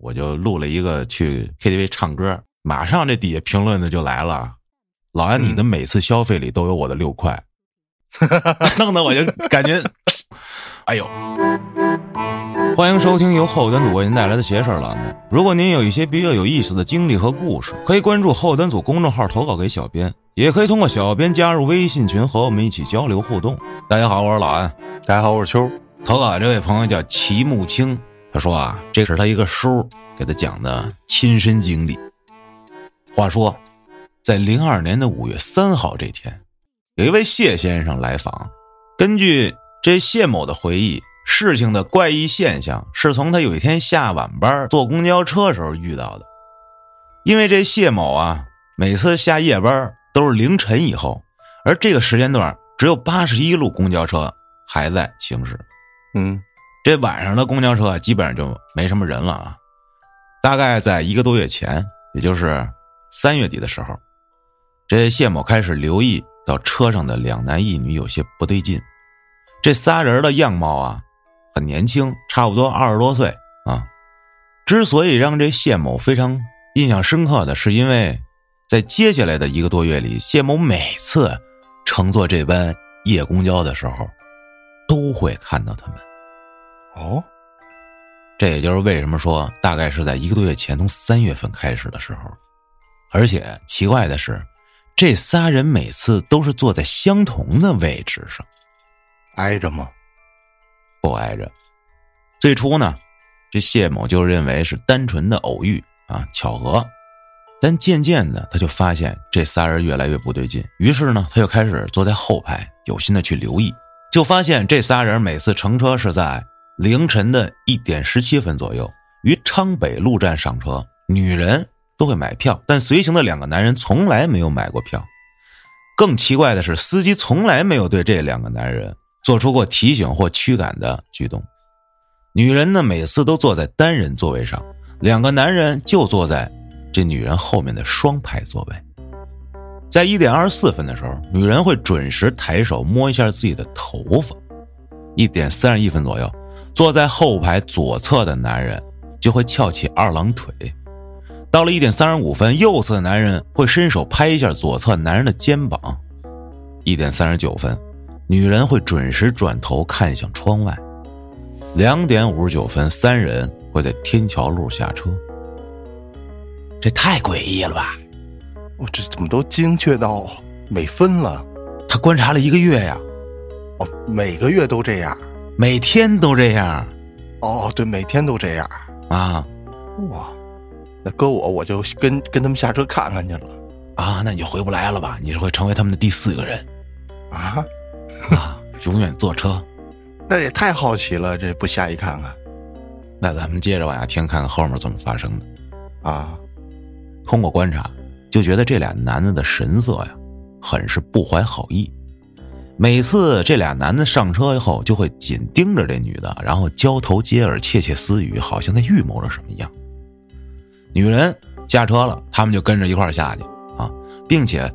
我就录了一个去 KTV 唱歌，马上这底下评论的就来了，老安，你的每次消费里都有我的六块，弄得我就感觉，哎呦。欢迎收听由后端组为您带来的邪事栏目。如果您有一些比较有意思的经历和故事，可以关注后端组公众号投稿给小编，也可以通过小编加入微信群和我们一起交流互动。大家好，我是老安。大家好，我是秋。投稿这位朋友叫齐木青，他说啊，这是他一个叔给他讲的亲身经历。话说，在零二年的五月三号这天，有一位谢先生来访。根据这谢某的回忆。事情的怪异现象是从他有一天下晚班坐公交车时候遇到的，因为这谢某啊，每次下夜班都是凌晨以后，而这个时间段只有八十一路公交车还在行驶，嗯，这晚上的公交车基本上就没什么人了啊。大概在一个多月前，也就是三月底的时候，这谢某开始留意到车上的两男一女有些不对劲，这仨人的样貌啊。很年轻，差不多二十多岁啊。之所以让这谢某非常印象深刻的是，因为在接下来的一个多月里，谢某每次乘坐这班夜公交的时候，都会看到他们。哦，这也就是为什么说大概是在一个多月前，从三月份开始的时候。而且奇怪的是，这仨人每次都是坐在相同的位置上，挨着吗？不挨着，最初呢，这谢某就认为是单纯的偶遇啊，巧合。但渐渐的，他就发现这仨人越来越不对劲。于是呢，他就开始坐在后排，有心的去留意，就发现这仨人每次乘车是在凌晨的一点十七分左右，于昌北路站上车。女人都会买票，但随行的两个男人从来没有买过票。更奇怪的是，司机从来没有对这两个男人。做出过提醒或驱赶的举动，女人呢每次都坐在单人座位上，两个男人就坐在这女人后面的双排座位。在一点二十四分的时候，女人会准时抬手摸一下自己的头发。一点三十一分左右，坐在后排左侧的男人就会翘起二郎腿。到了一点三十五分，右侧的男人会伸手拍一下左侧男人的肩膀。一点三十九分。女人会准时转头看向窗外。两点五十九分，三人会在天桥路下车。这太诡异了吧！我这怎么都精确到每分了？他观察了一个月呀。哦，每个月都这样，每天都这样。哦，对，每天都这样啊。哇，那搁我我就跟跟他们下车看看去了。啊，那你就回不来了吧？你是会成为他们的第四个人。啊。啊，永远坐车，那也太好奇了，这不下一看看？那咱们接着往下听，看看后面怎么发生的。啊，通过观察，就觉得这俩男的的神色呀，很是不怀好意。每次这俩男的上车以后，就会紧盯着这女的，然后交头接耳、窃窃私语，好像在预谋着什么一样。女人下车了，他们就跟着一块下去啊，并且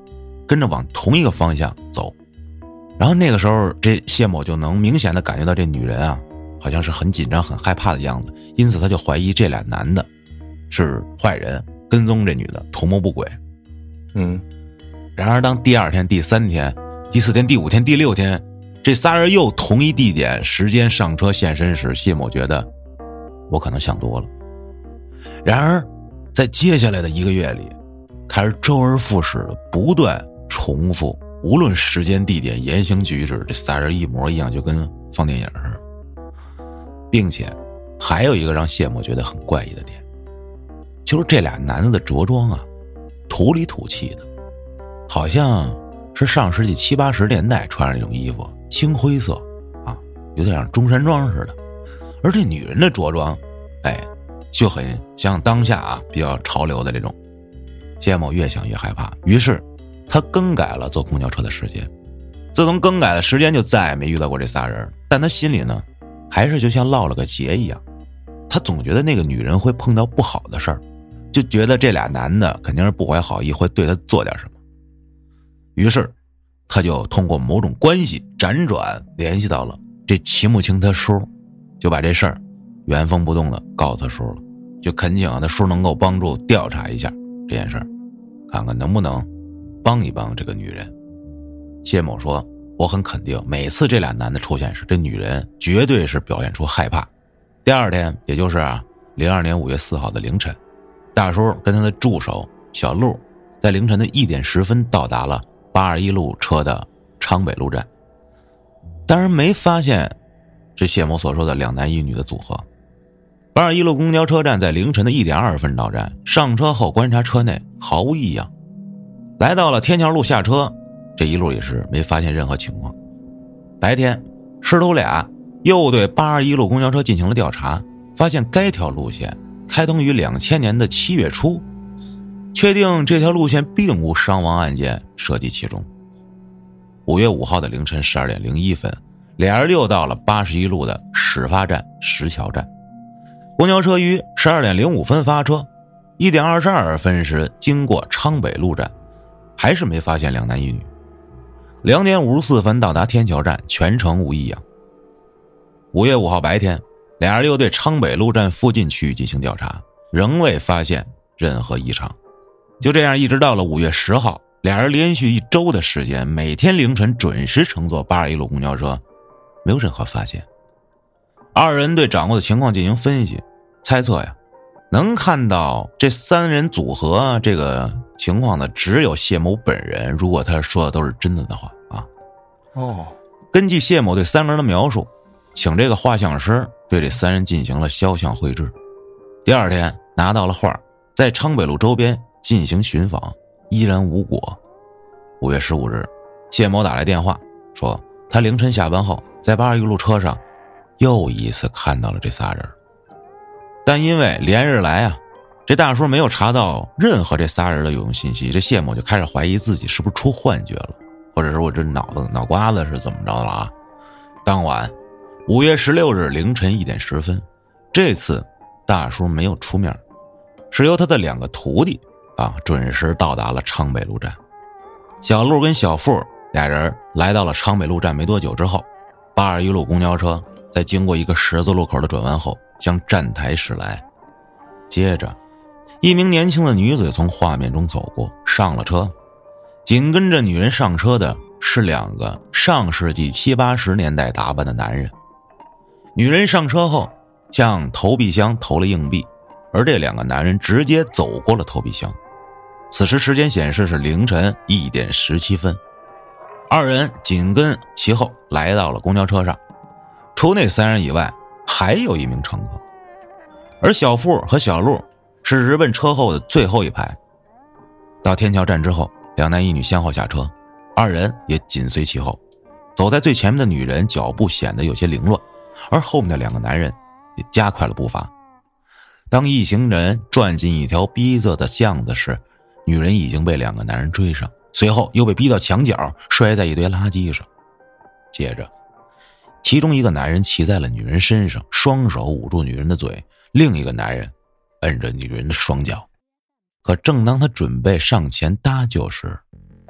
跟着往同一个方向走。然后那个时候，这谢某就能明显的感觉到这女人啊，好像是很紧张、很害怕的样子，因此他就怀疑这俩男的是坏人，跟踪这女的，图谋不轨。嗯，然而当第二天、第三天、第四天、第五天、第六天，这仨人又同一地点、时间上车现身时，谢某觉得我可能想多了。然而，在接下来的一个月里，开始周而复始的不断重复。无论时间、地点、言行举止，这仨人一模一样，就跟放电影似的。并且，还有一个让谢某觉得很怪异的点，就是这俩男的的着装啊，土里土气的，好像是上世纪七八十年代穿上那种衣服，青灰色啊，有点像中山装似的。而这女人的着装，哎，就很像当下啊比较潮流的这种。谢某越想越害怕，于是。他更改了坐公交车的时间，自从更改了时间，就再也没遇到过这仨人。但他心里呢，还是就像落了个结一样，他总觉得那个女人会碰到不好的事儿，就觉得这俩男的肯定是不怀好意，会对他做点什么。于是，他就通过某种关系辗转联系到了这齐木青他叔，就把这事儿原封不动的告诉他叔了。就恳请他叔能够帮助调查一下这件事儿，看看能不能帮一帮这个女人。谢某说：“我很肯定，每次这俩男的出现时，这女人绝对是表现出害怕。”第二天，也就是啊，零二年五月四号的凌晨，大叔跟他的助手小陆，在凌晨的一点十分到达了八二一路车的昌北路站，当然没发现这谢某所说的两男一女的组合。八二一路公交车站在凌晨的一点二十分到站，上车后观察车内毫无异样，来到了天桥路下车。这一路也是没发现任何情况。白天，师徒俩又对八二一路公交车进行了调查，发现该条路线开通于两千年的七月初，确定这条路线并无伤亡案件涉及其中。五月五号的凌晨十二点零一分，俩人又到了八十一路的始发站石桥站，公交车于十二点零五分发车，一点二十二分时经过昌北路站，还是没发现两男一女。两点五十四分到达天桥站，全程无异样。五月五号白天，俩人又对昌北路站附近区域进行调查，仍未发现任何异常。就这样，一直到了五月十号，俩人连续一周的时间，每天凌晨准时乘坐八二一路公交车，没有任何发现。二人对掌握的情况进行分析，猜测呀，能看到这三人组合这个。情况的，只有谢某本人。如果他说的都是真的的话啊，哦，根据谢某对三个人的描述，请这个画像师对这三人进行了肖像绘制。第二天拿到了画，在昌北路周边进行寻访，依然无果。五月十五日，谢某打来电话说，他凌晨下班后在八二一路车上又一次看到了这仨人，但因为连日来啊。这大叔没有查到任何这仨人的有用信息，这谢某就开始怀疑自己是不是出幻觉了，或者是我这脑子脑瓜子是怎么着了啊？当晚，五月十六日凌晨一点十分，这次大叔没有出面，是由他的两个徒弟啊准时到达了昌北路站。小陆跟小付俩人来到了昌北路站没多久之后，八二一路公交车在经过一个十字路口的转弯后，将站台驶来，接着。一名年轻的女子从画面中走过，上了车，紧跟着女人上车的是两个上世纪七八十年代打扮的男人。女人上车后，向投币箱投了硬币，而这两个男人直接走过了投币箱。此时时间显示是凌晨一点十七分，二人紧跟其后来到了公交车上，除那三人以外，还有一名乘客，而小付和小路。是直奔车后的最后一排。到天桥站之后，两男一女先后下车，二人也紧随其后。走在最前面的女人脚步显得有些凌乱，而后面的两个男人也加快了步伐。当一行人转进一条逼仄的巷子时，女人已经被两个男人追上，随后又被逼到墙角，摔在一堆垃圾上。接着，其中一个男人骑在了女人身上，双手捂住女人的嘴，另一个男人。摁着女人的双脚，可正当他准备上前搭救时，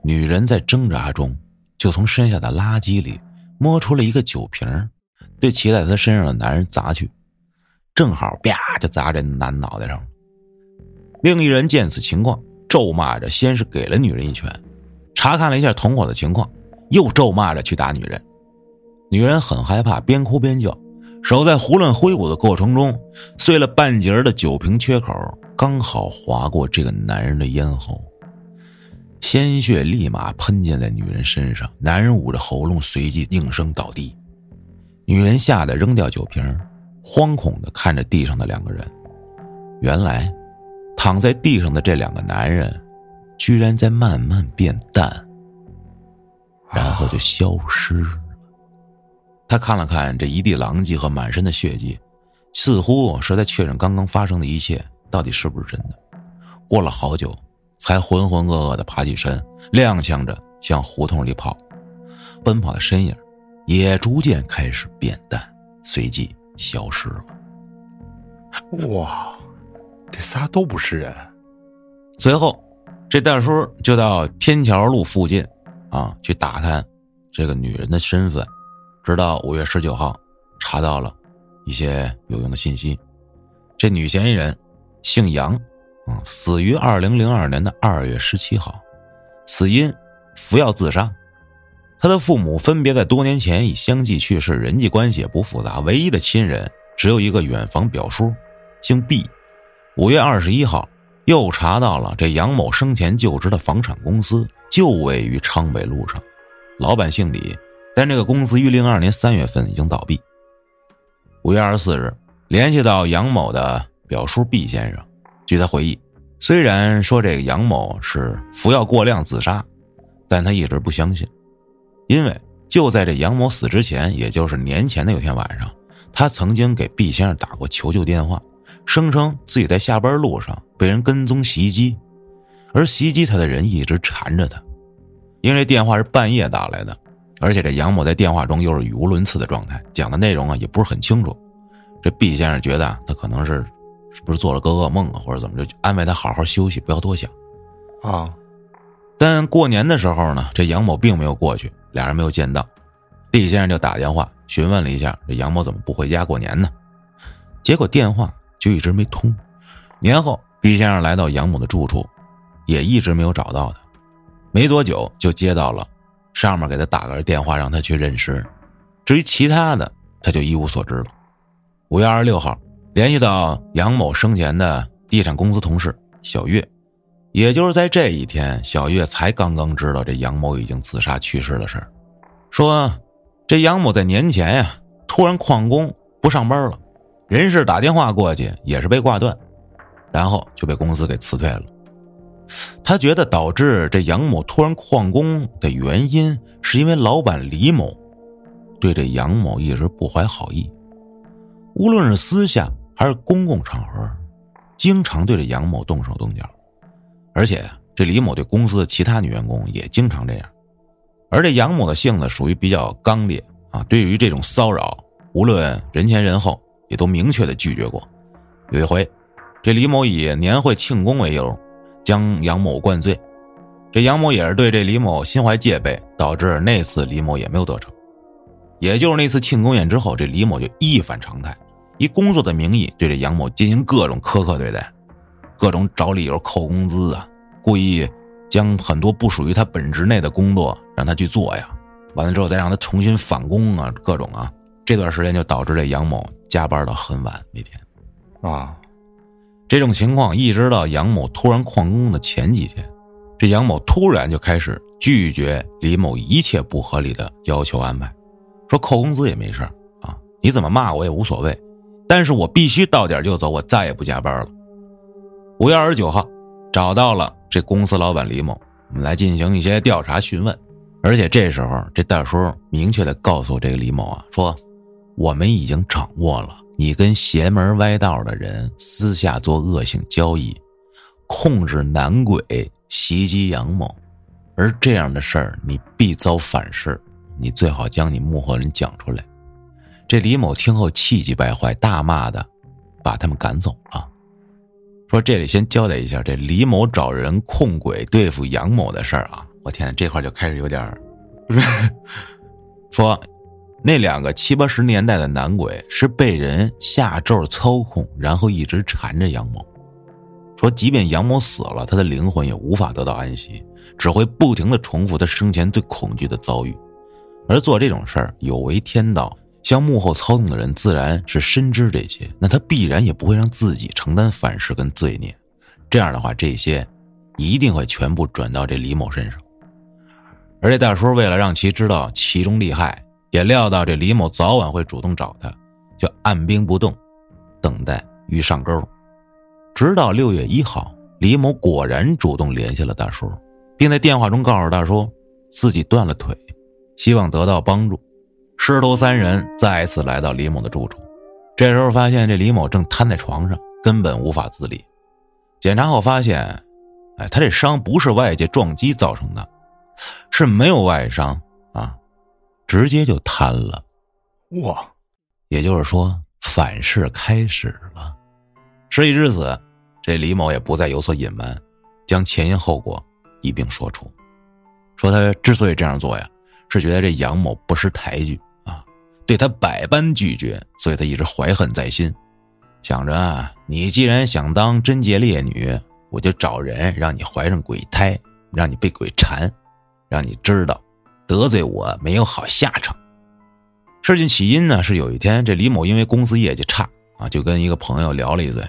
女人在挣扎中就从身下的垃圾里摸出了一个酒瓶，对骑在他身上的男人砸去，正好啪就砸在男脑袋上了。另一人见此情况，咒骂着，先是给了女人一拳，查看了一下同伙的情况，又咒骂着去打女人。女人很害怕，边哭边叫。手在胡乱挥舞的过程中，碎了半截的酒瓶缺口刚好划过这个男人的咽喉，鲜血立马喷溅在女人身上，男人捂着喉咙，随即应声倒地。女人吓得扔掉酒瓶，惶恐的看着地上的两个人。原来，躺在地上的这两个男人，居然在慢慢变淡，然后就消失了。他看了看这一地狼藉和满身的血迹，似乎是在确认刚刚发生的一切到底是不是真的。过了好久，才浑浑噩噩的爬起身，踉跄着向胡同里跑，奔跑的身影也逐渐开始变淡，随即消失了。哇，这仨都不是人。随后，这大叔就到天桥路附近，啊，去打探这个女人的身份。直到五月十九号，查到了一些有用的信息。这女嫌疑人姓杨，啊，死于二零零二年的二月十七号，死因服药自杀。他的父母分别在多年前已相继去世，人际关系也不复杂，唯一的亲人只有一个远房表叔，姓毕。五月二十一号，又查到了这杨某生前就职的房产公司就位于昌北路上，老板姓李，但这个公司于零二年三月份已经倒闭。五月二十四日，联系到杨某的表叔毕先生，据他回忆，虽然说这个杨某是服药过量自杀，但他一直不相信。因为就在这杨某死之前，也就是年前的有天晚上，他曾经给毕先生打过求救电话，声称自己在下班路上被人跟踪袭击，而袭击他的人一直缠着他。因为电话是半夜打来的，而且这杨某在电话中又是语无伦次的状态，讲的内容啊也不是很清楚。这毕先生觉得他可能是是不是做了个噩梦啊，或者怎么着，就安慰他好好休息，不要多想。啊，但过年的时候呢，这杨某并没有过去。俩人没有见到，毕先生就打电话询问了一下这杨某怎么不回家过年呢？结果电话就一直没通。年后，毕先生来到杨某的住处，也一直没有找到他。没多久就接到了上面给他打个电话，让他去认尸。至于其他的，他就一无所知了。五月二十六号，联系到杨某生前的地产公司同事小月。也就是在这一天，小月才刚刚知道这杨某已经自杀去世的事儿。说，这杨某在年前呀，突然旷工不上班了，人事打电话过去也是被挂断，然后就被公司给辞退了。他觉得导致这杨某突然旷工的原因，是因为老板李某对这杨某一直不怀好意，无论是私下还是公共场合，经常对这杨某动手动脚。而且这李某对公司的其他女员工也经常这样，而这杨某的性子属于比较刚烈啊，对于这种骚扰，无论人前人后也都明确的拒绝过。有一回，这李某以年会庆功为由，将杨某灌醉，这杨某也是对这李某心怀戒备，导致那次李某也没有得逞。也就是那次庆功宴之后，这李某就一反常态，以工作的名义对这杨某进行各种苛刻对待。各种找理由扣工资啊，故意将很多不属于他本职内的工作让他去做呀，完了之后再让他重新返工啊，各种啊，这段时间就导致这杨某加班到很晚每天，啊，这种情况一直到杨某突然旷工的前几天，这杨某突然就开始拒绝李某一切不合理的要求安排，说扣工资也没事啊，你怎么骂我也无所谓，但是我必须到点就走，我再也不加班了。五月二十九号，找到了这公司老板李某，我们来进行一些调查询问。而且这时候，这大叔明确的告诉这个李某啊，说我们已经掌握了你跟邪门歪道的人私下做恶性交易，控制男鬼袭击杨某，而这样的事儿你必遭反噬，你最好将你幕后人讲出来。这李某听后气急败坏，大骂的，把他们赶走了。说这里先交代一下，这李某找人控鬼对付杨某的事儿啊，我天，这块就开始有点。说，那两个七八十年代的男鬼是被人下咒操控，然后一直缠着杨某。说，即便杨某死了，他的灵魂也无法得到安息，只会不停的重复他生前最恐惧的遭遇，而做这种事儿有违天道。像幕后操纵的人自然是深知这些，那他必然也不会让自己承担反噬跟罪孽。这样的话，这些一定会全部转到这李某身上。而这大叔为了让其知道其中利害，也料到这李某早晚会主动找他，就按兵不动，等待鱼上钩。直到六月一号，李某果然主动联系了大叔，并在电话中告诉大叔自己断了腿，希望得到帮助。师徒三人再次来到李某的住处，这时候发现这李某正瘫在床上，根本无法自理。检查后发现，哎，他这伤不是外界撞击造成的，是没有外伤啊，直接就瘫了。哇，也就是说反噬开始了。事已至此，这李某也不再有所隐瞒，将前因后果一并说出。说他之所以这样做呀，是觉得这杨某不识抬举啊。对他百般拒绝，所以他一直怀恨在心。想着啊你既然想当贞洁烈女，我就找人让你怀上鬼胎，让你被鬼缠，让你知道得罪我没有好下场。事情起因呢是有一天，这李某因为公司业绩差啊，就跟一个朋友聊了一嘴，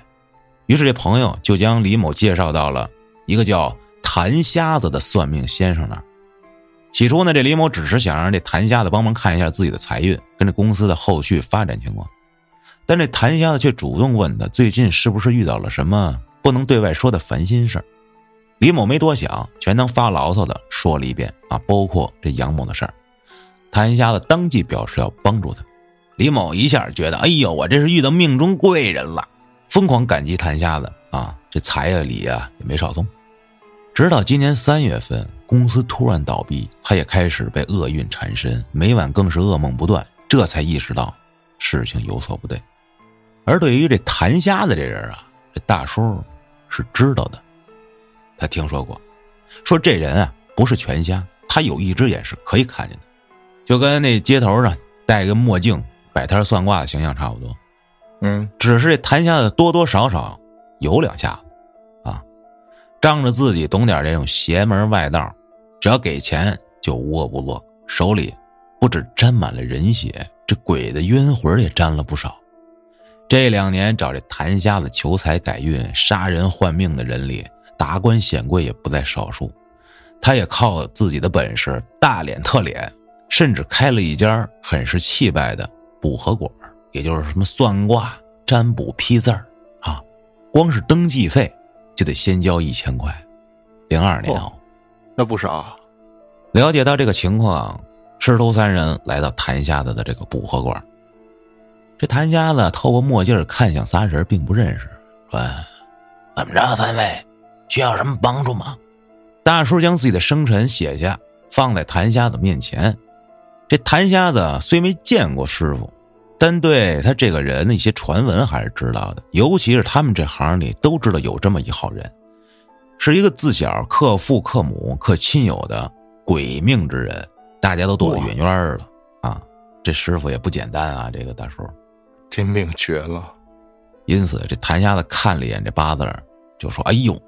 于是这朋友就将李某介绍到了一个叫谭瞎子的算命先生那儿。起初呢，这李某只是想让这谭瞎子帮忙看一下自己的财运跟这公司的后续发展情况，但这谭瞎子却主动问他最近是不是遇到了什么不能对外说的烦心事儿李某没多想，全当发牢骚的说了一遍啊，包括这杨某的事儿。谭瞎子当即表示要帮助他，李某一下觉得，哎呦，我这是遇到命中贵人了，疯狂感激谭瞎子啊，这财啊礼啊也没少送。直到今年三月份。公司突然倒闭，他也开始被厄运缠身，每晚更是噩梦不断。这才意识到事情有所不对。而对于这谭瞎子这人啊，这大叔是知道的。他听说过，说这人啊不是全瞎，他有一只眼是可以看见的，就跟那街头上戴个墨镜摆摊算卦的形象差不多。嗯，只是这谭瞎子多多少少有两下子啊，仗着自己懂点这种邪门外道。只要给钱就无恶不作，手里不止沾满了人血，这鬼的冤魂也沾了不少。这两年找这谭瞎子求财改运、杀人换命的人里，达官显贵也不在少数。他也靠自己的本事大脸特脸，甚至开了一家很是气派的卜合馆，也就是什么算卦、占卜、批字儿啊，光是登记费就得先交一千块。零二年哦。那不少。了解到这个情况，师徒三人来到谭瞎子的这个卜合馆。这谭瞎子透过墨镜看向仨人，并不认识，说：“怎么着，三位需要什么帮助吗？”大叔将自己的生辰写下，放在谭瞎子面前。这谭瞎子虽没见过师傅，但对他这个人的一些传闻还是知道的，尤其是他们这行里都知道有这么一号人。是一个自小克父克母克亲友的鬼命之人，大家都躲得远远的啊！这师傅也不简单啊，这个大叔，这命绝了。因此，这谭瞎子看了一眼这八字，就说：“哎呦，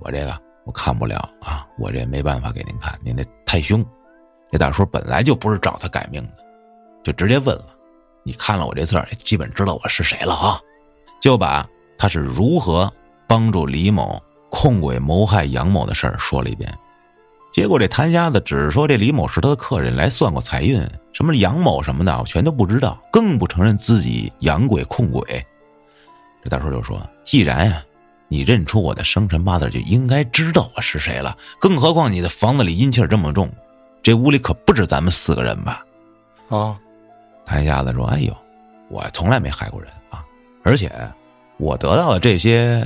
我这个我看不了啊，我这没办法给您看，您这太凶。”这大叔本来就不是找他改命的，就直接问了：“你看了我这字基本知道我是谁了啊？”就把他是如何帮助李某。控鬼谋害杨某的事儿说了一遍，结果这谭瞎子只说这李某是他的客人，来算过财运，什么杨某什么的，我全都不知道，更不承认自己养鬼控鬼。这大叔就说：“既然呀，你认出我的生辰八字，就应该知道我是谁了。更何况你的房子里阴气这么重，这屋里可不止咱们四个人吧？”啊，谭瞎子说：“哎呦，我从来没害过人啊，而且我得到的这些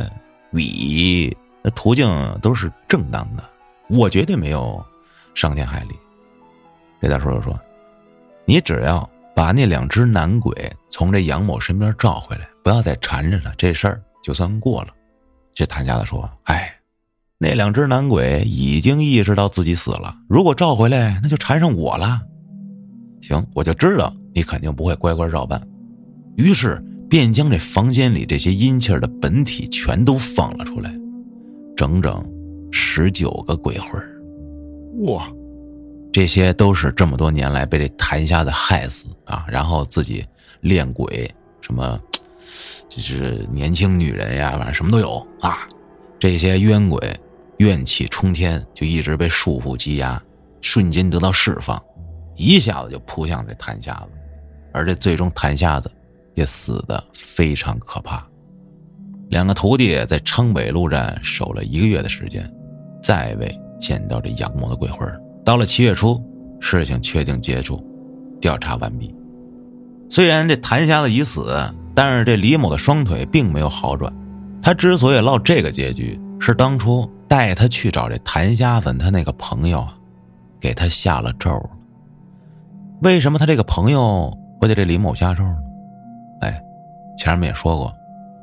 礼。”那途径都是正当的，我绝对没有伤天害理。这大叔就说：“你只要把那两只男鬼从这杨某身边召回来，不要再缠着他，这事儿就算过了。”这谭家的说：“哎，那两只男鬼已经意识到自己死了，如果召回来，那就缠上我了。行，我就知道你肯定不会乖乖照办。于是便将这房间里这些阴气的本体全都放了出来。”整整十九个鬼魂哇！这些都是这么多年来被这谭瞎子害死啊，然后自己练鬼，什么就是年轻女人呀，反正什么都有啊。这些冤鬼怨气冲天，就一直被束缚积压，瞬间得到释放，一下子就扑向这谭瞎子，而这最终谭瞎子也死的非常可怕。两个徒弟在昌北路站守了一个月的时间，再未见到这杨某的鬼魂。到了七月初，事情确定结束，调查完毕。虽然这谭瞎子已死，但是这李某的双腿并没有好转。他之所以落这个结局，是当初带他去找这谭瞎子他那个朋友，给他下了咒。为什么他这个朋友会对这李某下咒呢？哎，前面也说过。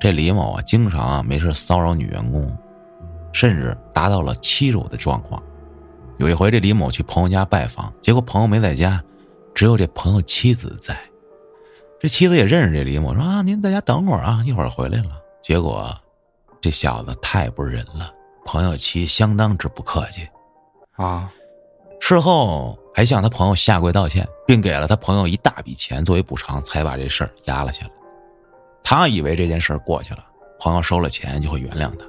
这李某啊，经常啊没事骚扰女员工，甚至达到了欺辱的状况。有一回，这李某去朋友家拜访，结果朋友没在家，只有这朋友妻子在。这妻子也认识这李某，说啊，您在家等会儿啊，一会儿回来了。结果这小子太不是人了，朋友妻相当之不客气啊。事后还向他朋友下跪道歉，并给了他朋友一大笔钱作为补偿，才把这事儿压了下来。他以为这件事过去了，朋友收了钱就会原谅他，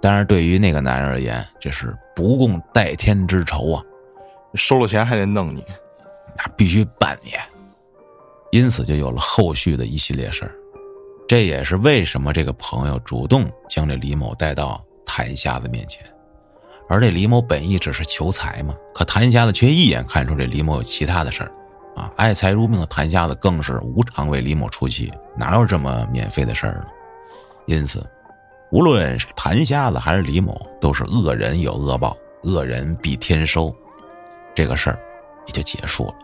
但是对于那个男人而言，这是不共戴天之仇啊！收了钱还得弄你，那必须办你。因此就有了后续的一系列事儿。这也是为什么这个朋友主动将这李某带到谭瞎子面前。而这李某本意只是求财嘛，可谭瞎子却一眼看出这李某有其他的事儿，啊，爱财如命的谭瞎子更是无偿为李某出气，哪有这么免费的事儿呢？因此，无论是谭瞎子还是李某，都是恶人有恶报，恶人必天收，这个事儿也就结束了。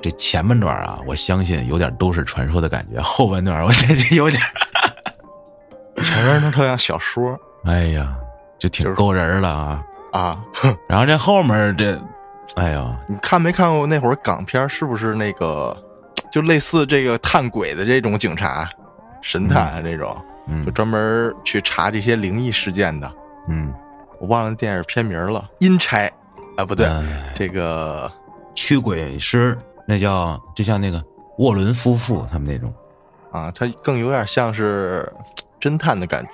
这前半段啊，我相信有点都市传说的感觉，后半段我 这这有点，前面那特像小说，哎呀。就挺勾人的啊啊！然后这后面这，哎呀，你看没看过那会儿港片？是不是那个就类似这个探鬼的这种警察、神探这种？嗯，就专门去查这些灵异事件的。嗯，我忘了电影片名了，《阴差》啊，不对，这个驱鬼师，那叫就像那个沃伦夫妇他们那种啊，他更有点像是侦探的感觉。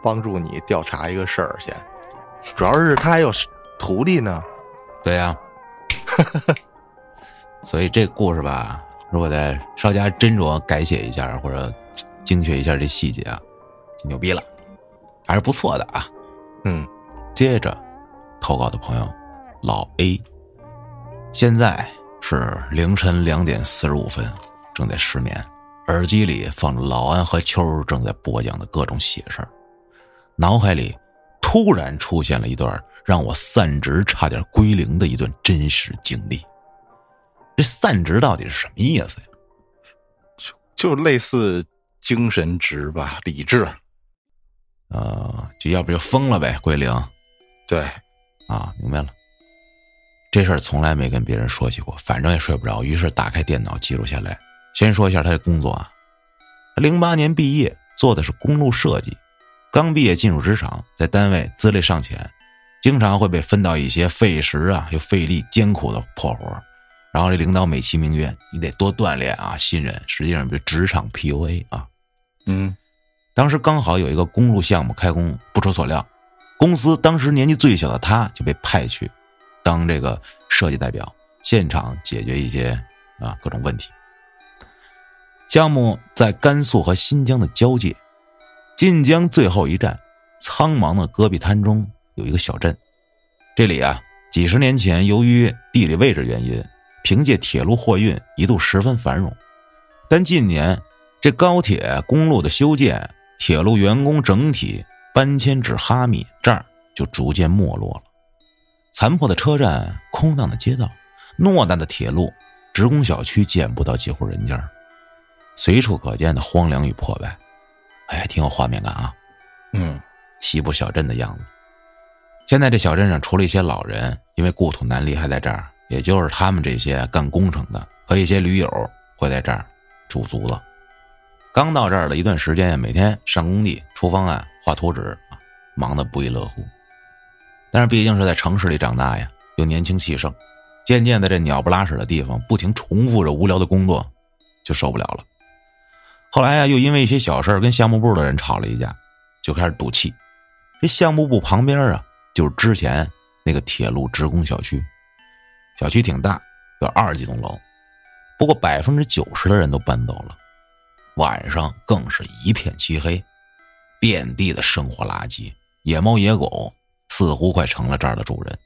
帮助你调查一个事儿先，主要是他还有徒弟呢，对呀，所以这故事吧，如果再稍加斟酌改写一下，或者精确一下这细节啊，就牛逼了，还是不错的啊。嗯，接着投稿的朋友老 A，现在是凌晨两点四十五分，正在失眠，耳机里放着老安和秋正在播讲的各种写事儿。脑海里突然出现了一段让我散值差点归零的一段真实经历。这散值到底是什么意思呀？就就类似精神值吧，理智。啊，就要不就疯了呗，归零。对，啊，明白了。这事儿从来没跟别人说起过，反正也睡不着，于是打开电脑记录下来。先说一下他的工作啊，零八年毕业，做的是公路设计。刚毕业进入职场，在单位资历尚浅，经常会被分到一些费时啊又费力、艰苦的破活然后这领导美其名曰你得多锻炼啊新人，实际上就职场 PUA 啊。嗯，当时刚好有一个公路项目开工，不出所料，公司当时年纪最小的他就被派去当这个设计代表，现场解决一些啊各种问题。项目在甘肃和新疆的交界。晋江最后一站，苍茫的戈壁滩中有一个小镇。这里啊，几十年前由于地理位置原因，凭借铁路货运一度十分繁荣。但近年这高铁、公路的修建，铁路员工整体搬迁至哈密，这儿就逐渐没落了。残破的车站、空荡的街道、偌大的铁路、职工小区见不到几户人家，随处可见的荒凉与破败。哎，挺有画面感啊，嗯，西部小镇的样子。现在这小镇上除了一些老人，因为故土难离还在这儿，也就是他们这些干工程的和一些驴友会在这儿驻足了。刚到这儿的一段时间，每天上工地出方案、画图纸啊，忙得不亦乐乎。但是毕竟是在城市里长大呀，又年轻气盛，渐渐的这鸟不拉屎的地方，不停重复着无聊的工作，就受不了了。后来呀，又因为一些小事跟项目部的人吵了一架，就开始赌气。这项目部旁边啊，就是之前那个铁路职工小区，小区挺大，有二十几栋楼，不过百分之九十的人都搬走了，晚上更是一片漆黑，遍地的生活垃圾，野猫野狗似乎快成了这儿的主人。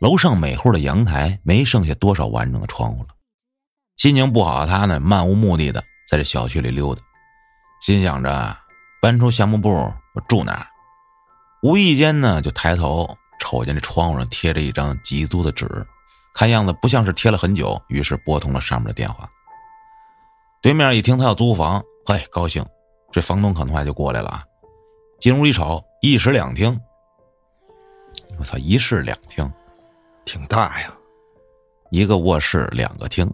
楼上每户的阳台没剩下多少完整的窗户了，心情不好的他呢，漫无目的的。在这小区里溜达，心想着搬出项目部，我住哪儿？无意间呢，就抬头瞅见这窗户上贴着一张急租的纸，看样子不像是贴了很久，于是拨通了上面的电话。对面一听他要租房，嘿，高兴，这房东很快就过来了啊。进屋一瞅，一室两厅。我操，一室两厅，挺大呀，一个卧室，两个厅。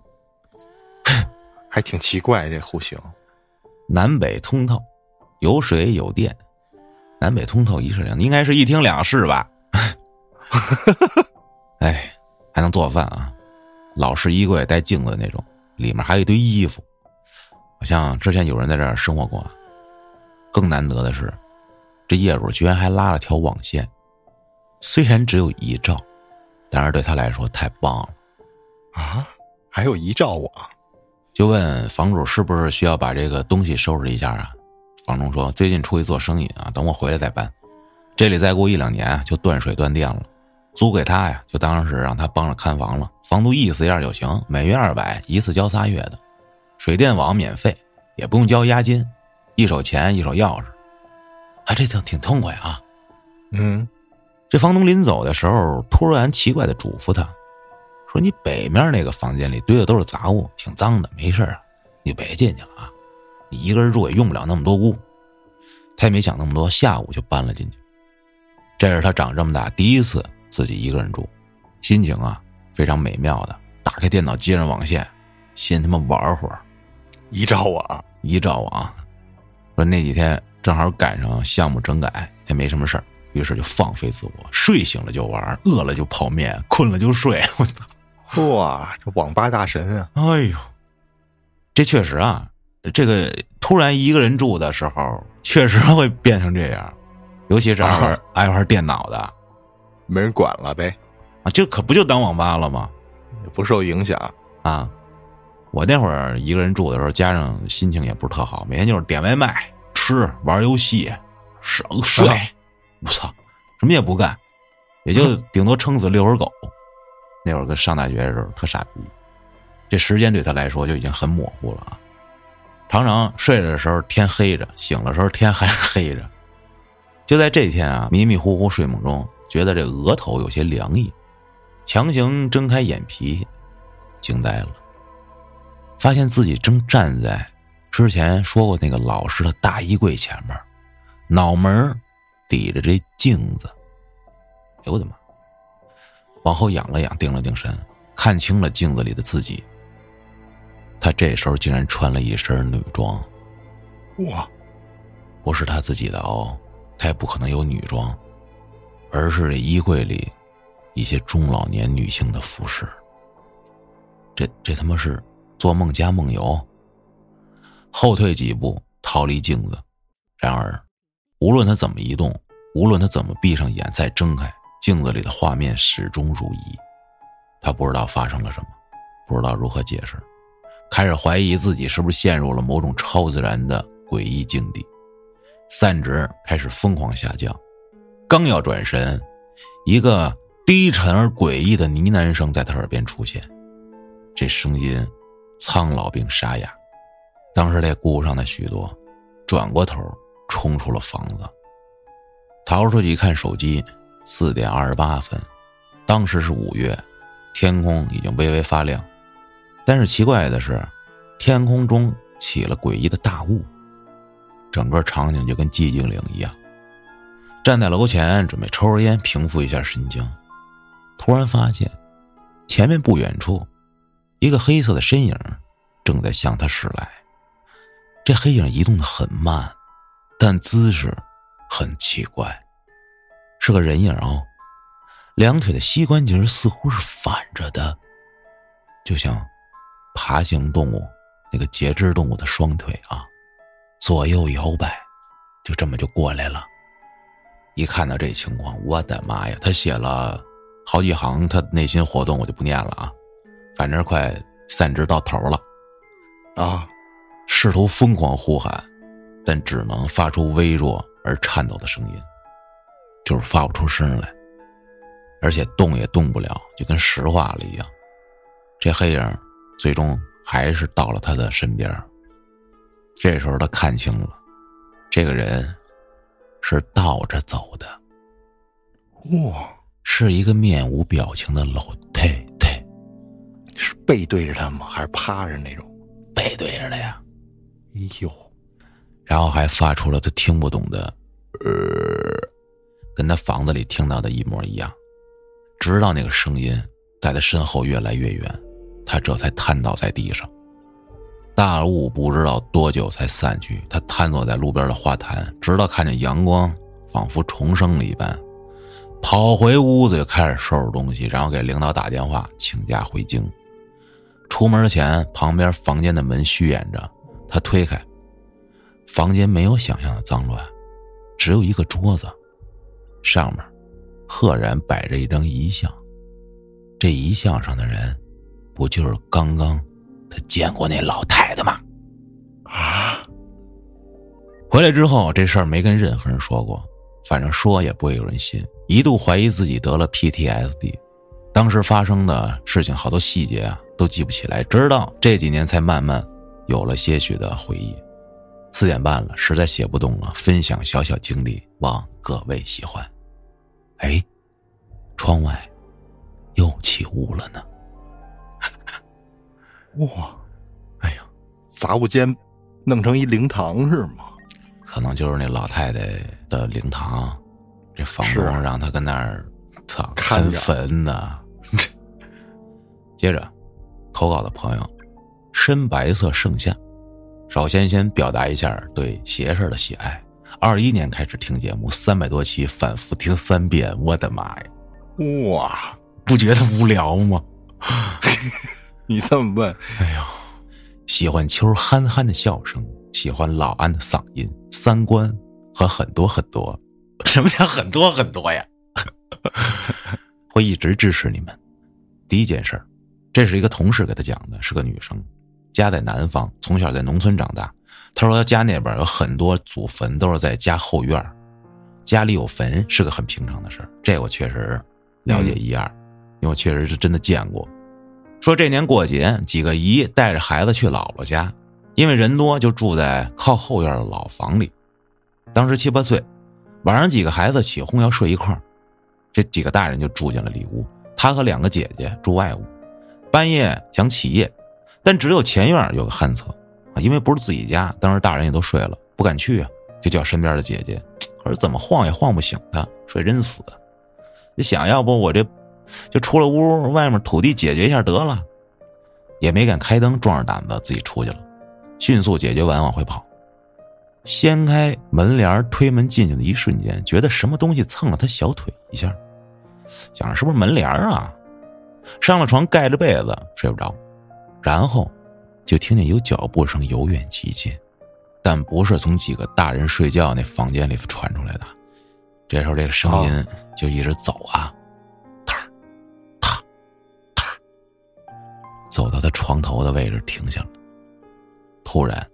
还挺奇怪这户型，南北通透，有水有电，南北通透一室两，应该是一厅两室吧？哎，还能做饭啊！老式衣柜带镜子那种，里面还有一堆衣服，好像之前有人在这儿生活过。更难得的是，这业主居然还拉了条网线，虽然只有一兆，但是对他来说太棒了啊！还有一兆网，就问房主是不是需要把这个东西收拾一下啊？房东说最近出去做生意啊，等我回来再搬。这里再过一两年就断水断电了。租给他呀，就当是让他帮着看房了。房租意思一下就行，每月二百，一次交仨月的，水电网免费，也不用交押金，一手钱一手钥匙，啊，这就挺痛快啊。嗯，这房东临走的时候，突然奇怪的嘱咐他，说：“你北面那个房间里堆的都是杂物，挺脏的，没事啊，你别进去了啊。你一个人住也用不了那么多屋。”他也没想那么多，下午就搬了进去。这是他长这么大第一次。自己一个人住，心情啊非常美妙的。打开电脑接上网线，先他妈玩会儿。一兆网，一兆网。说那几天正好赶上项目整改，也没什么事儿，于是就放飞自我，睡醒了就玩，饿了就泡面，困了就睡。我操！哇，这网吧大神啊！哎呦，这确实啊，这个突然一个人住的时候，确实会变成这样，尤其是爱玩爱玩电脑的。没人管了呗，啊，这可不就当网吧了吗？也不受影响啊。我那会儿一个人住的时候，加上心情也不是特好，每天就是点外卖、吃、玩游戏、睡睡。我操，什么也不干，也就顶多撑死遛会儿狗。那会儿跟上大学的时候特傻逼，这时间对他来说就已经很模糊了啊。常常睡着的时候天黑着，醒的时候天还是黑着。就在这天啊，迷迷糊糊睡梦中。觉得这额头有些凉意，强行睁开眼皮，惊呆了，发现自己正站在之前说过那个老式的大衣柜前面，脑门抵着这镜子。哎呦我的妈！往后仰了仰，定了定神，看清了镜子里的自己。他这时候竟然穿了一身女装。哇！不是他自己的哦，他也不可能有女装。而是这衣柜里一些中老年女性的服饰。这这他妈是做梦加梦游。后退几步，逃离镜子。然而，无论他怎么移动，无论他怎么闭上眼再睁开，镜子里的画面始终如一。他不知道发生了什么，不知道如何解释，开始怀疑自己是不是陷入了某种超自然的诡异境地，散值开始疯狂下降。刚要转身，一个低沉而诡异的呢喃声在他耳边出现，这声音苍老并沙哑。当时这顾不上那许多转过头冲出了房子，逃出去一看手机，四点二十八分，当时是五月，天空已经微微发亮，但是奇怪的是，天空中起了诡异的大雾，整个场景就跟寂静岭一样。站在楼前准备抽根烟平复一下神经，突然发现前面不远处一个黑色的身影正在向他驶来。这黑影移动的很慢，但姿势很奇怪，是个人影哦。两腿的膝关节似乎是反着的，就像爬行动物那个节肢动物的双腿啊，左右摇摆，就这么就过来了。一看到这情况，我的妈呀！他写了好几行，他内心活动我就不念了啊。反正快散值到头了，啊，试图疯狂呼喊，但只能发出微弱而颤抖的声音，就是发不出声来，而且动也动不了，就跟石化了一样。这黑影最终还是到了他的身边。这时候他看清了，这个人。是倒着走的，哇，是一个面无表情的老太太，是背对着他吗？还是趴着那种？背对着的呀。哎呦，然后还发出了他听不懂的，呃，跟他房子里听到的一模一样。直到那个声音在他身后越来越远，他这才瘫倒在地上。大雾不知道多久才散去，他瘫坐在路边的花坛，直到看见阳光仿佛重生了一般，跑回屋子就开始收拾东西，然后给领导打电话请假回京。出门前，旁边房间的门虚掩着，他推开，房间没有想象的脏乱，只有一个桌子，上面赫然摆着一张遗像。这遗像上的人，不就是刚刚他见过那老太太吗？啊！回来之后，这事儿没跟任何人说过，反正说也不会有人信。一度怀疑自己得了 PTSD，当时发生的事情好多细节啊都记不起来，直到这几年才慢慢有了些许的回忆。四点半了，实在写不动了，分享小小经历，望各位喜欢。哎，窗外。又起雾了呢！哇，哎呀，杂物间弄成一灵堂是吗？可能就是那老太太的灵堂，这房东让他跟那儿操看坟呢。接着，投稿的朋友深白色圣像，首先先表达一下对邪事的喜爱。二一年开始听节目，三百多期反复听三遍，我的妈呀！哇！不觉得无聊吗？你这么问，哎呦，喜欢秋憨憨的笑声，喜欢老安的嗓音，三观和很多很多。什么叫很多很多呀？会一直支持你们。第一件事这是一个同事给他讲的，是个女生，家在南方，从小在农村长大。他说他家那边有很多祖坟都是在家后院家里有坟是个很平常的事这我确实了解一二。因为我确实是真的见过，说这年过节，几个姨带着孩子去姥姥家，因为人多，就住在靠后院的老房里。当时七八岁，晚上几个孩子起哄要睡一块儿，这几个大人就住进了里屋。他和两个姐姐住外屋。半夜想起夜，但只有前院有个旱厕，啊因为不是自己家，当时大人也都睡了，不敢去啊，就叫身边的姐姐。可是怎么晃也晃不醒他，睡真死。你想要不我这。就出了屋，外面土地解决一下得了，也没敢开灯，壮着胆子自己出去了。迅速解决完，往回跑，掀开门帘推门进去的一瞬间，觉得什么东西蹭了他小腿一下，想着是不是门帘啊？上了床，盖着被子睡不着，然后就听见有脚步声由远及近，但不是从几个大人睡觉那房间里传出来的。这时候，这个声音就一直走啊。走到他床头的位置停下了，突然，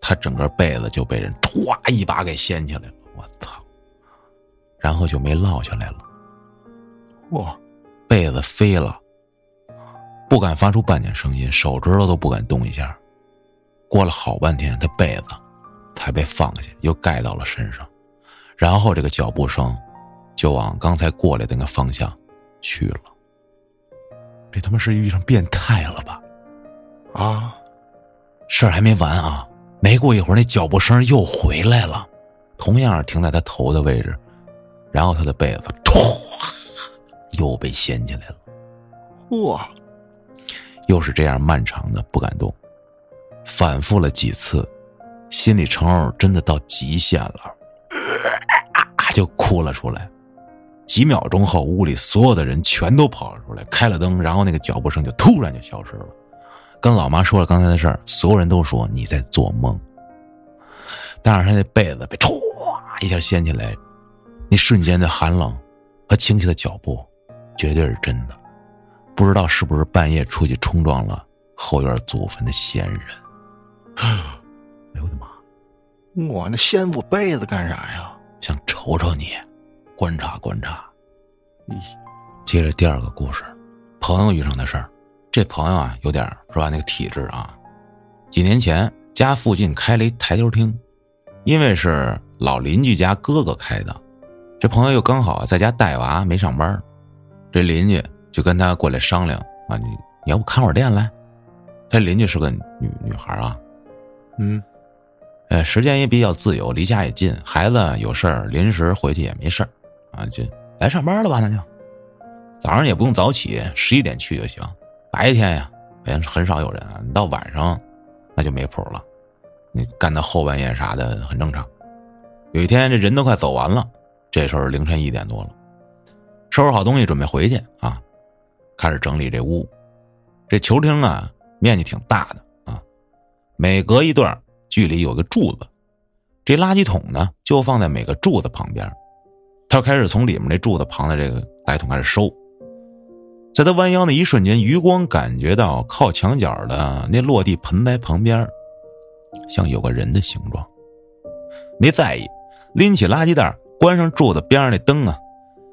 他整个被子就被人歘一把给掀起来了。我操！然后就没落下来了。哇！被子飞了，不敢发出半点声音，手指头都不敢动一下。过了好半天，他被子才被放下，又盖到了身上。然后这个脚步声就往刚才过来的那个方向去了。这他妈是遇上变态了吧？啊，事儿还没完啊！没过一会儿，那脚步声又回来了，同样停在他头的位置，然后他的被子唰又被掀起来了。哇！又是这样漫长的不敢动，反复了几次，心理承受真的到极限了，啊就哭了出来。几秒钟后，屋里所有的人全都跑了出来，开了灯，然后那个脚步声就突然就消失了。跟老妈说了刚才的事儿，所有人都说你在做梦。但是他那被子被歘一下掀起来，那瞬间的寒冷和清晰的脚步，绝对是真的。不知道是不是半夜出去冲撞了后院祖坟的先人？哎呦我的妈！我那掀我被子干啥呀？想瞅瞅你。观察观察，咦，接着第二个故事，朋友遇上的事儿。这朋友啊，有点是吧？那个体质啊，几年前家附近开了一台球厅，因为是老邻居家哥哥开的，这朋友又刚好在家带娃没上班，这邻居就跟他过来商量啊，你你要不看会儿店来？他邻居是个女女孩啊，嗯，呃，时间也比较自由，离家也近，孩子有事儿临时回去也没事儿。啊，就来上班了吧？那就早上也不用早起，十一点去就行。白天呀，白天很少有人啊。你到晚上，那就没谱了。你干到后半夜啥的很正常。有一天，这人都快走完了，这时候凌晨一点多了，收拾好东西准备回去啊，开始整理这屋。这球厅啊，面积挺大的啊，每隔一段距离有个柱子，这垃圾桶呢就放在每个柱子旁边。他开始从里面这柱子旁的这个垃圾桶开始收。在他弯腰的一瞬间，余光感觉到靠墙角的那落地盆栽旁边，像有个人的形状，没在意。拎起垃圾袋，关上柱子边上那灯啊。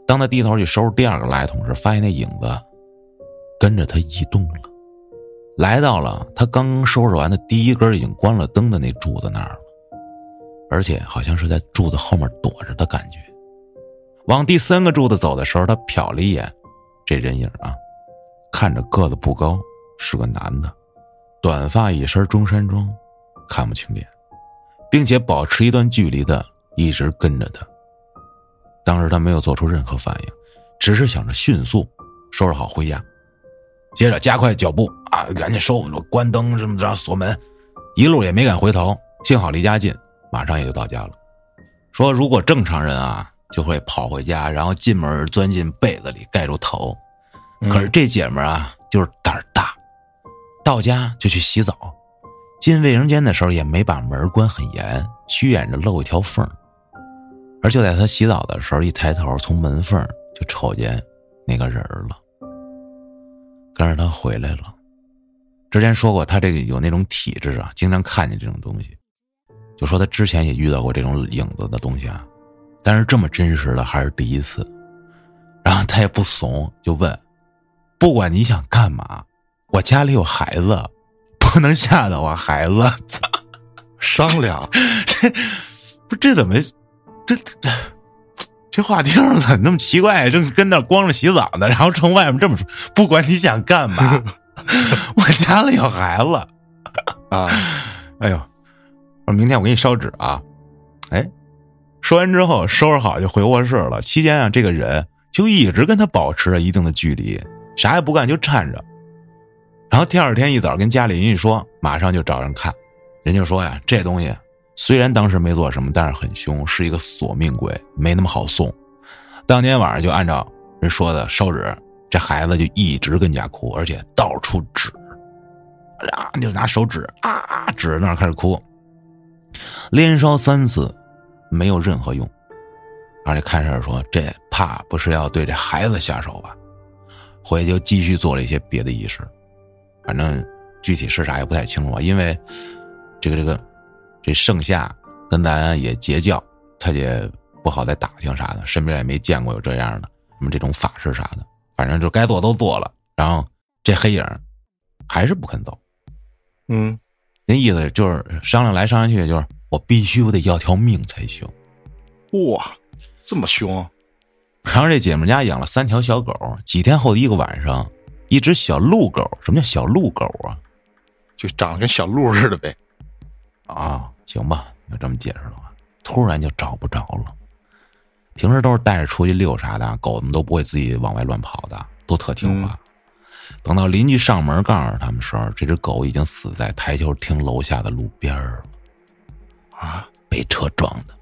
当他低头去收拾第二个垃圾桶时，发现那影子跟着他移动了，来到了他刚刚收拾完的第一根已经关了灯的那柱子那儿了，而且好像是在柱子后面躲着的感觉。往第三个柱子走的时候，他瞟了一眼这人影啊，看着个子不高，是个男的，短发，一身中山装，看不清脸，并且保持一段距离的。一直跟着他。当时他没有做出任何反应，只是想着迅速收拾好回家，接着加快脚步啊，赶紧收关灯什么着锁门，一路也没敢回头。幸好离家近，马上也就到家了。说如果正常人啊，就会跑回家，然后进门钻进被子里盖住头。可是这姐们啊，就是胆儿大，到家就去洗澡，进卫生间的时候也没把门关很严，虚掩着露一条缝。而就在她洗澡的时候，一抬头从门缝就瞅见那个人了，跟着他回来了。之前说过，他这个有那种体质啊，经常看见这种东西。就说他之前也遇到过这种影子的东西啊，但是这么真实的还是第一次。然后他也不怂，就问：“不管你想干嘛，我家里有孩子，不能吓到我孩子。”操，商量，这不这怎么？这这这话听着怎么那么奇怪？正跟那光着洗澡呢，然后从外面这么说，不管你想干嘛，我家里有孩子啊！哎呦，我说明天我给你烧纸啊！哎，说完之后收拾好就回卧室了。期间啊，这个人就一直跟他保持着一定的距离，啥也不干就站着。然后第二天一早跟家里人一说，马上就找人看，人就说呀，这东西。虽然当时没做什么，但是很凶，是一个索命鬼，没那么好送。当天晚上就按照人说的烧纸，这孩子就一直跟家哭，而且到处指，啊，就拿手指啊指着那儿开始哭，连烧三次，没有任何用。而且看事说，这怕不是要对这孩子下手吧？回去就继续做了一些别的仪式，反正具体是啥也不太清楚，因为这个这个。这盛夏跟咱也结交，他也不好再打听啥的，身边也没见过有这样的什么这种法事啥的，反正就该做都做了。然后这黑影还是不肯走，嗯，那意思就是商量来商量去，就是我必须我得要条命才行。哇，这么凶！然后这姐们家养了三条小狗，几天后的一个晚上，一只小鹿狗，什么叫小鹿狗啊？就长得跟小鹿似的呗。啊。行吧，要这么解释的话，突然就找不着了。平时都是带着出去遛啥的，狗子们都不会自己往外乱跑的，都特听话。等到邻居上门告诉他们时候，这只狗已经死在台球厅楼下的路边了，啊，被车撞的。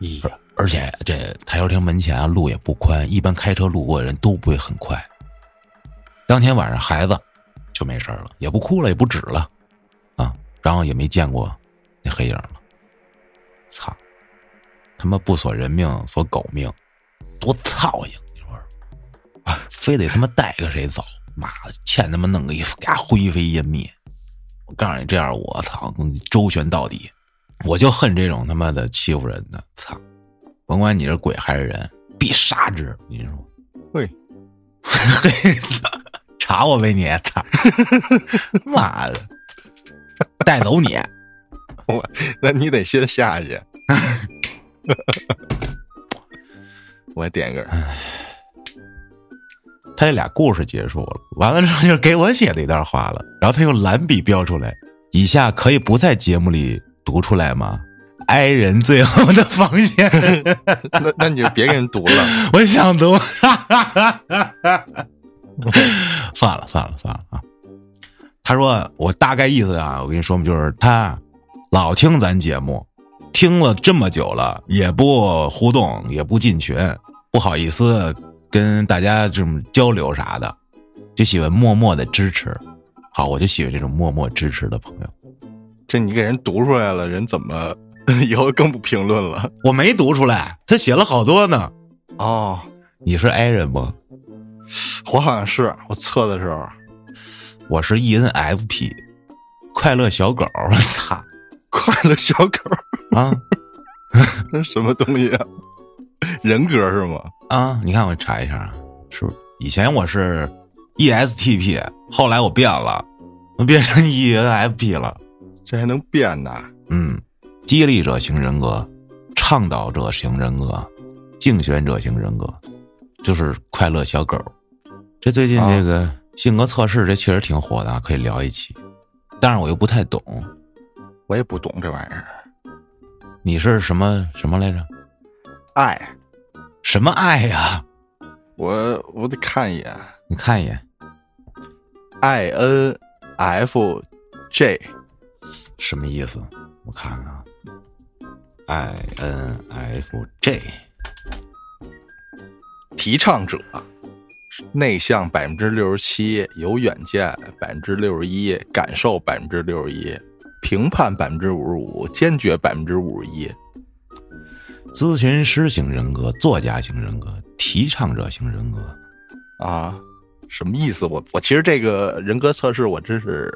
咦，而且这台球厅门前啊路也不宽，一般开车路过的人都不会很快。当天晚上孩子就没事了，也不哭了，也不指了，啊，然后也没见过。那黑影了，操！他妈不索人命，索狗命，多操心！你说，啊，非得他妈带个谁走？妈的，欠他妈弄个一呀灰飞烟灭！我告诉你，这样我操，周旋到底！我就恨这种他妈的欺负人的，操！甭管你是鬼还是人，必杀之！你说，嘿，嘿，操！查我呗你！操！妈的，带走你！我，那你得先下去。我点个。他这俩故事结束了，完了之后就给我写的一段话了。然后他用蓝笔标出来：“以下可以不在节目里读出来吗？”哀人最后的防线。那那你就别给人读了。我想读。算了算了算了啊！他说我大概意思啊，我跟你说嘛，就是他老听咱节目，听了这么久了，也不互动，也不进群，不好意思跟大家这么交流啥的，就喜欢默默的支持。好，我就喜欢这种默默支持的朋友。这你给人读出来了，人怎么以后更不评论了？我没读出来，他写了好多呢。哦，你是 i 人吗？我好像是我测的时候，我是 ENFP，快乐小狗。我操快乐小狗啊那什么东西啊？人格是吗？啊！你看我查一下啊，是不是以前我是 E ESTP，后来我变了，我变成 E ENFP 了。这还能变呢？嗯，激励者型人格、倡导者型人格、竞选者型人格，就是快乐小狗。这最近这个性格测试，这确实挺火的啊，可以聊一期。但是我又不太懂，我也不懂这玩意儿。你是什么什么来着？爱，什么爱呀？我我得看一眼你看一眼，，I N F J 什么意思？我看看啊，I N F J 提倡者，内向百分之六十七，有远见百分之六十一，感受百分之六十一，评判百分之五十五，坚决百分之五十一。咨询师型人格、作家型人格、提倡者型人格。啊，什么意思？我我其实这个人格测试我真是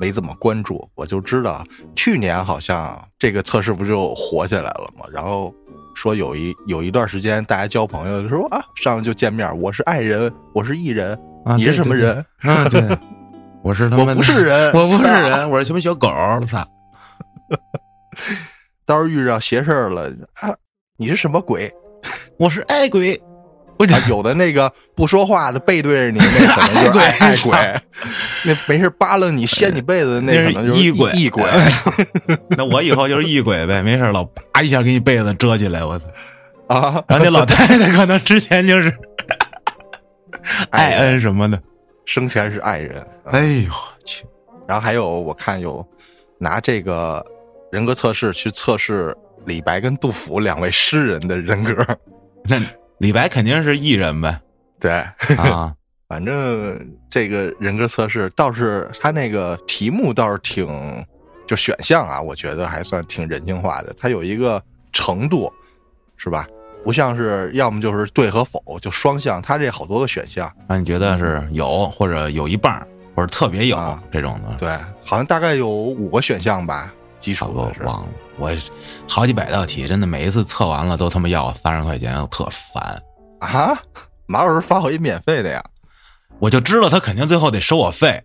没怎么关注，我就知道去年好像这个测试不就火起来了吗？然后说有一有一段时间大家交朋友就说啊，上来就见面，我是爱人，我是艺人，啊你是什么人？啊，对，我是他妈我不是人，我不是。人，我是什么小狗？我操！到时候遇上邪事儿了啊，你是什么鬼？我是爱鬼。我啊，有的那个不说话的背对着你，那可能就是爱 爱鬼；那没事扒拉你掀你被子的那可能就是异鬼异鬼。那我以后就是异鬼呗，没事老啪一下给你被子遮起来，我操！啊，然后那老太太可能之前就是爱恩什么的。生前是爱人。哎呦我去！然后还有我看有拿这个人格测试去测试李白跟杜甫两位诗人的人格。那李白肯定是艺人呗 对，啊！反正这个人格测试倒是他那个题目倒是挺就选项啊，我觉得还算挺人性化的。他有一个程度，是吧？不像是要么就是对和否，就双向。他这好多个选项，让你觉得是有或者有一半或者特别有啊这种的，对，好像大概有五个选项吧，基础的是。不多忘了。我好几百道题，真的每一次测完了都他妈要我三十块钱，我特烦。啊，马老师发我一免费的呀？我就知道他肯定最后得收我费，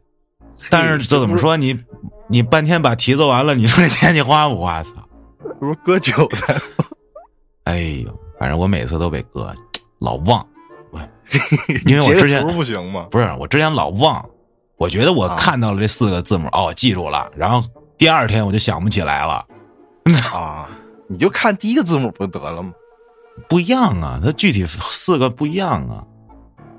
但是这怎么说你你半天把题做完了，你说这钱你花不花？操！这不是割韭菜？哎呦，反正我每次都被割，老忘。我 因为我之前不行吗？不是我之前老忘，我觉得我啊看到了这四个字母，哦，记住了，然后第二天我就想不起来了。啊，你就看第一个字母不就得了吗？不一样啊，它具体四个不一样啊。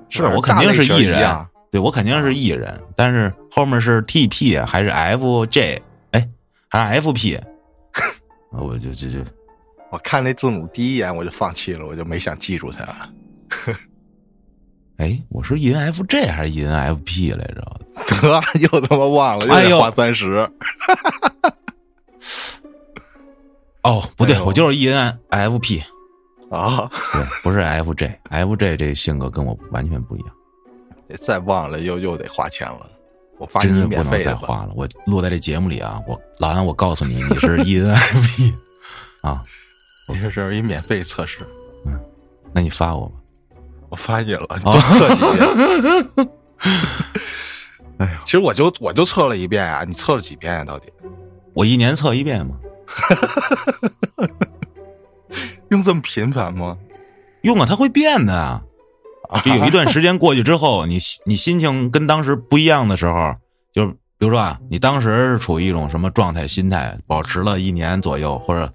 是我肯定是艺人啊，对我肯定是艺人，但是后面是 TP 还是 FJ？哎，还是 FP？我就就就我看那字母第一眼我就放弃了，我就没想记住它。哎，我说 ENFJ 还是 ENFP 来着？得，又他妈忘了，又得花三十。哦，不对，哎我就是 ENFP，啊！对，不是 FJ。FJ 这性格跟我完全不一样，再忘了又又得花钱了。我发你真的不能。再花了。我录在这节目里啊，我老安，我告诉你，你是 ENFP 啊，你这是一免费测试，嗯那你发我吧。我发你了，你哦多测几遍。哎呦，其实我就我就测了一遍啊，你测了几遍啊？到底我一年测一遍嘛，用这么频繁吗？用啊，它会变的啊。就有一段时间过去之后，你你心情跟当时不一样的时候，就是比如说啊，你当时是处于一种什么状态、心态，保持了一年左右或者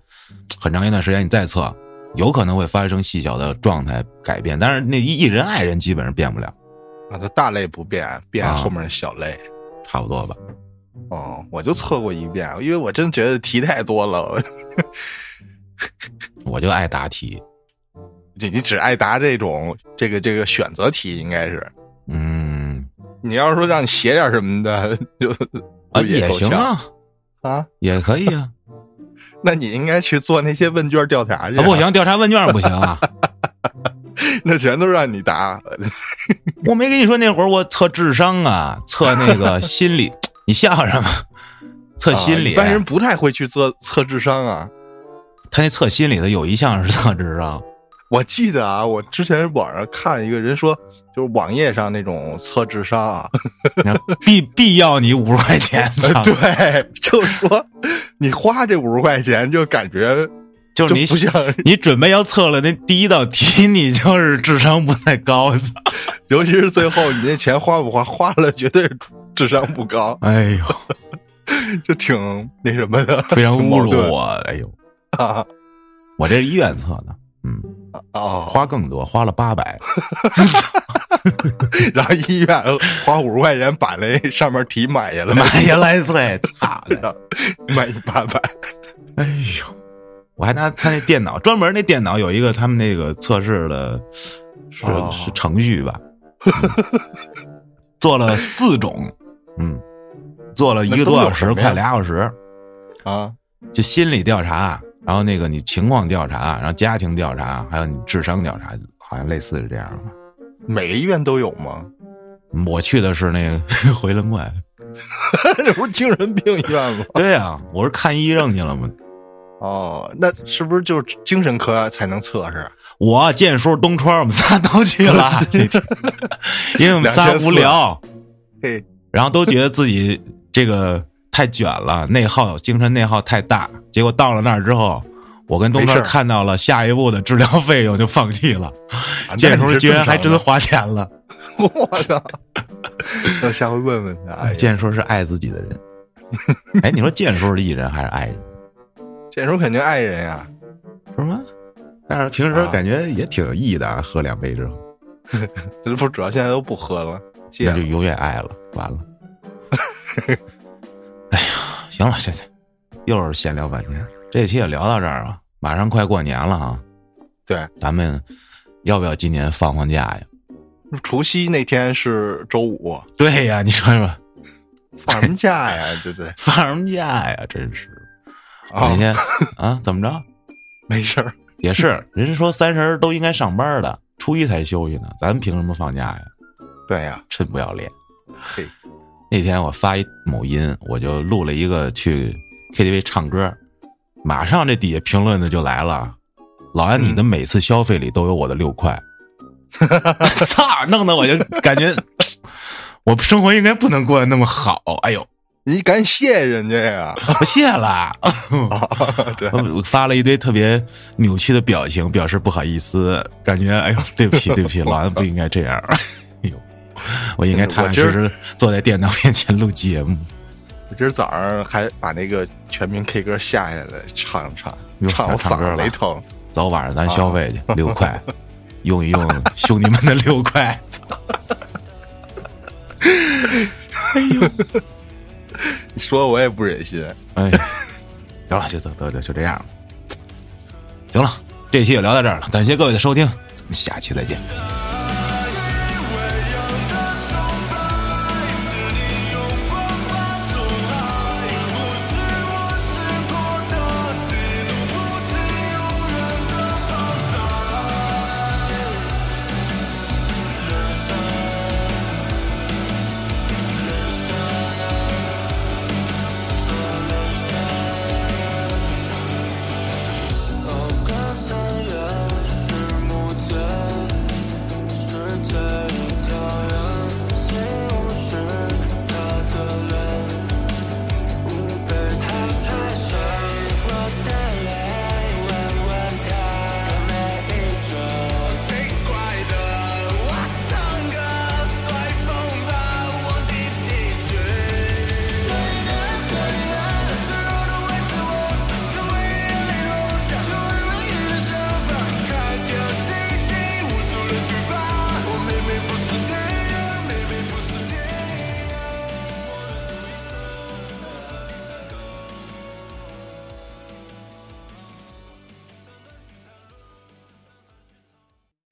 很长一段时间，你再测，有可能会发生细小的状态改变，但是那一人爱人基本上变不了。啊，它大类不变，变啊后面小类。差不多吧。哦，我就测过一遍，因为我真觉得题太多了。我就爱答题，就你只爱答这种这个这个选择题，应该是。嗯，你要是说让你写点什么的，就 啊也行啊，啊，也可以啊。那你应该去做那些问卷调查去。啊、不行，调查问卷不行啊，那全都让你答。我没跟你说那会儿我测智商啊，测那个心理，你笑什么？测心理，一般人不太会去测测智商啊。他那测心理的有一项是测智商。我记得啊，我之前网上看一个人说，就是网页上那种测智商啊，必必要你五十块钱。对，就是说你花这五十块钱，就感觉就是你不像 你准备要测了那第一道题，你就是智商不太高。尤其是最后你那钱花不花，花了绝对智商不高。哎呦，就挺那什么的，非常侮辱我。哎呦啊，我这是医院测的。嗯，哦，花更多，花了八百，然后医院花五十块钱把那上面题买下来，买下来对，操的，买八百。哎呦，我还拿他那电脑，专门那电脑有一个他们那个测试的，是哦是程序吧，嗯做了四种，嗯，做了一个多小时，快俩小时啊，就心理调查。然后那个你情况调查，然后家庭调查，还有你智商调查，好像类似是这样吧？每个医院都有吗？我去的是那个 回龙观，这不是精神病医院吗？对呀、啊，我是看医生去了嘛。哦，那是不是就是精神科才能测试？我建叔、东川，我们仨都去了，因为我们仨无聊，嘿，然后都觉得自己这个。太卷了，内耗精神内耗太大，结果到了那儿之后，我跟东川看到了下一步的治疗费用就放弃了。建叔居然还真花钱了，我操！那下回问问他。哎、建叔是爱自己的人。哎，你说建叔是艺人还是爱人？建叔肯定爱人呀，是吗？但是平时感觉也挺有意义的，啊、喝两杯之后。这 不主要现在都不喝了，戒那就永远爱了，完了。哎呀，行了，现在又是闲聊半天，这期也聊到这儿啊。马上快过年了啊，对，咱们要不要今年放放假呀？除夕那天是周五，对呀，你说说，放什么假呀？对对，放什么假呀？真是，哦、哪天啊？怎么着？没事儿，也是，人家说三十都应该上班的，初一才休息呢，咱凭什么放假呀？对呀，真不要脸。嘿。那天我发一某音，我就录了一个去 KTV 唱歌，马上这底下评论的就来了：“老安，你的每次消费里都有我的六块。嗯 ”操，弄得我就感觉我生活应该不能过得那么好。哎呦，你敢谢人家呀？不谢了。对，我发了一堆特别扭曲的表情，表示不好意思，感觉哎呦，对不起，对不起，老安不应该这样。哎呦。我应该踏踏实实坐在电脑面前录节目。我今儿早上还把那个全民 K 歌下下来唱唱，唱我嗓子没疼。早晚上咱消费去、啊、六块，用一用兄弟们的六块。哎呦，你 说我也不忍心。哎，行了，就走走就就这样了。行了，这期就聊到这儿了，感谢各位的收听，咱们下期再见。